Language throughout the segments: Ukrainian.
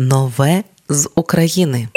Нове з України.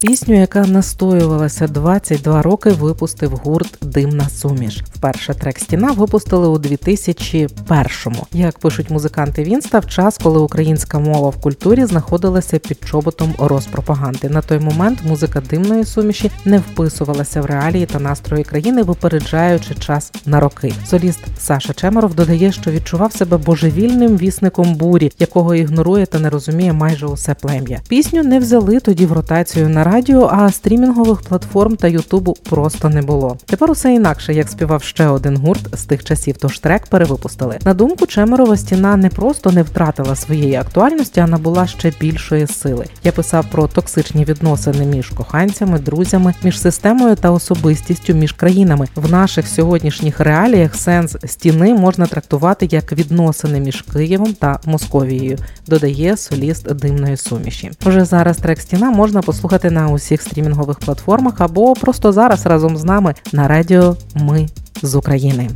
Пісню, яка настоювалася 22 роки, випустив гурт Димна суміш. Вперше трек стіна випустили у 2001-му. Як пишуть музиканти, він став час, коли українська мова в культурі знаходилася під чоботом розпропаганди. На той момент музика димної суміші не вписувалася в реалії та настрої країни, випереджаючи час на роки. Соліст Саша Чемеров додає, що відчував себе божевільним вісником бурі, якого ігнорує та не розуміє майже усе плем'я. Пісню не взяли тоді в ротацію на радіо, а стрімінгових платформ та Ютубу просто не було. Тепер усе інакше, як співав ще один гурт з тих часів, тож трек перевипустили. На думку Чемерова, стіна не просто не втратила своєї актуальності, а набула ще більшої сили. Я писав про токсичні відносини між коханцями, друзями, між системою та особистістю між країнами. В наших сьогоднішніх реаліях сенс стіни можна трактувати як відносини між Києвом та Московією, додає соліст димної суміші. Вже зараз трек стіна можна послухати на на усіх стрімінгових платформах або просто зараз разом з нами на радіо Ми з України.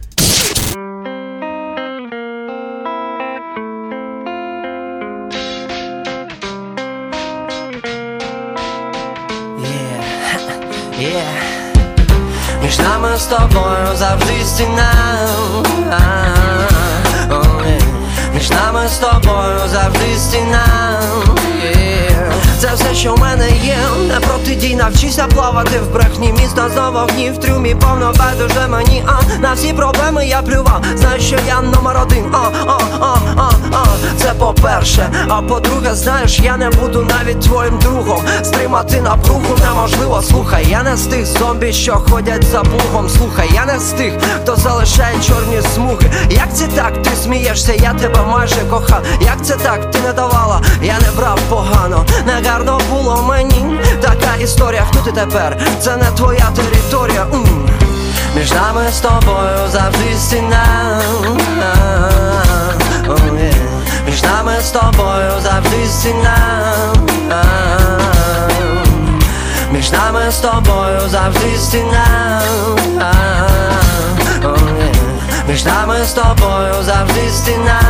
Між нами з тобою завжди стіна. Між нами з тобою завжди стіна це все, що в мене є, не протидій, навчися плавати в брехні. Міста за вогні в трюмі, повно байдуже мені, а на всі проблеми я плював. Знаю, що я номер один, а, а, а, а Це по-перше, а по-друге, знаєш, я не буду навіть твоїм другом. Стримати напругу неможливо, слухай, я не з тих зомбі, що ходять за плугом. Слухай, я не з тих, хто залишає чорні смуги. Як це так? Ти смієшся, я тебе майже кохав. Як це так? Ти не давала, я не брав погано. Не гарно було мені така історія, хто ти тепер? Це не твоя територія. Між нами з тобою завжди стіна стіна Між нами з тобою завжди стіна. Між нами з тобою завжди стіна.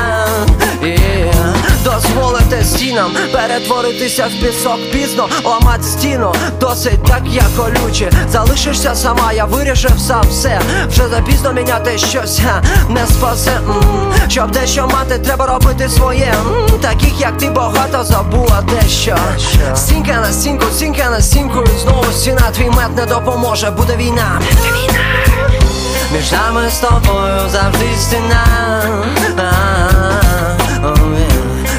Дозволити стінам перетворитися в пісок пізно, ламать стіну, досить так, я колюче Залишишся сама, я вирішив сам все. Вже запізно міняти щось, не спасе. Щоб дещо мати, треба робити своє. Таких, як ти багато забула дещо Стінка на стінку, стінка на стінку І знову стіна, твій мед не допоможе, буде війна. Між нами з тобою завжди стіна.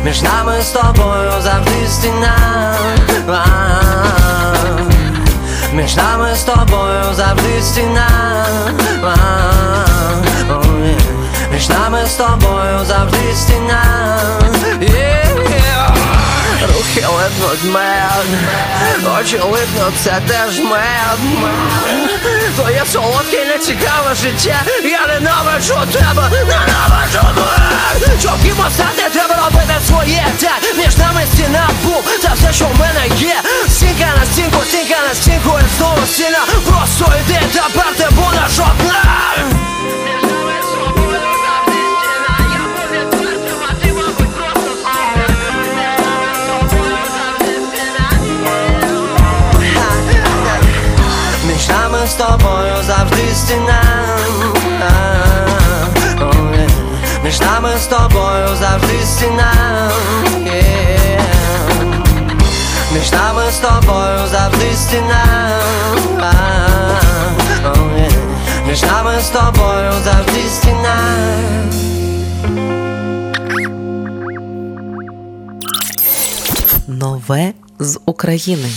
Між нами з тобою завжди стіна. Між нами з тобою завжди стіна. Між нами з тобою завжди стіна Рухи липнуть мед, очі липнуть, це теж мед Твоє солодке нецікаве життя, я ненавиджу тебе, ненавиджу тебе. Щоб кимось стати, треба робити своє. Так, між нами стіна. Був, це все, що в мене є. Стінка на стінку, стінка на стінку, і знову стіна. Просто йди, тепер ти будеш одна з тобою завжди стіна Між нами з тобою завжди стіна Між нами з тобою завжди стіна Між нами з тобою завжди стіна Нове з України.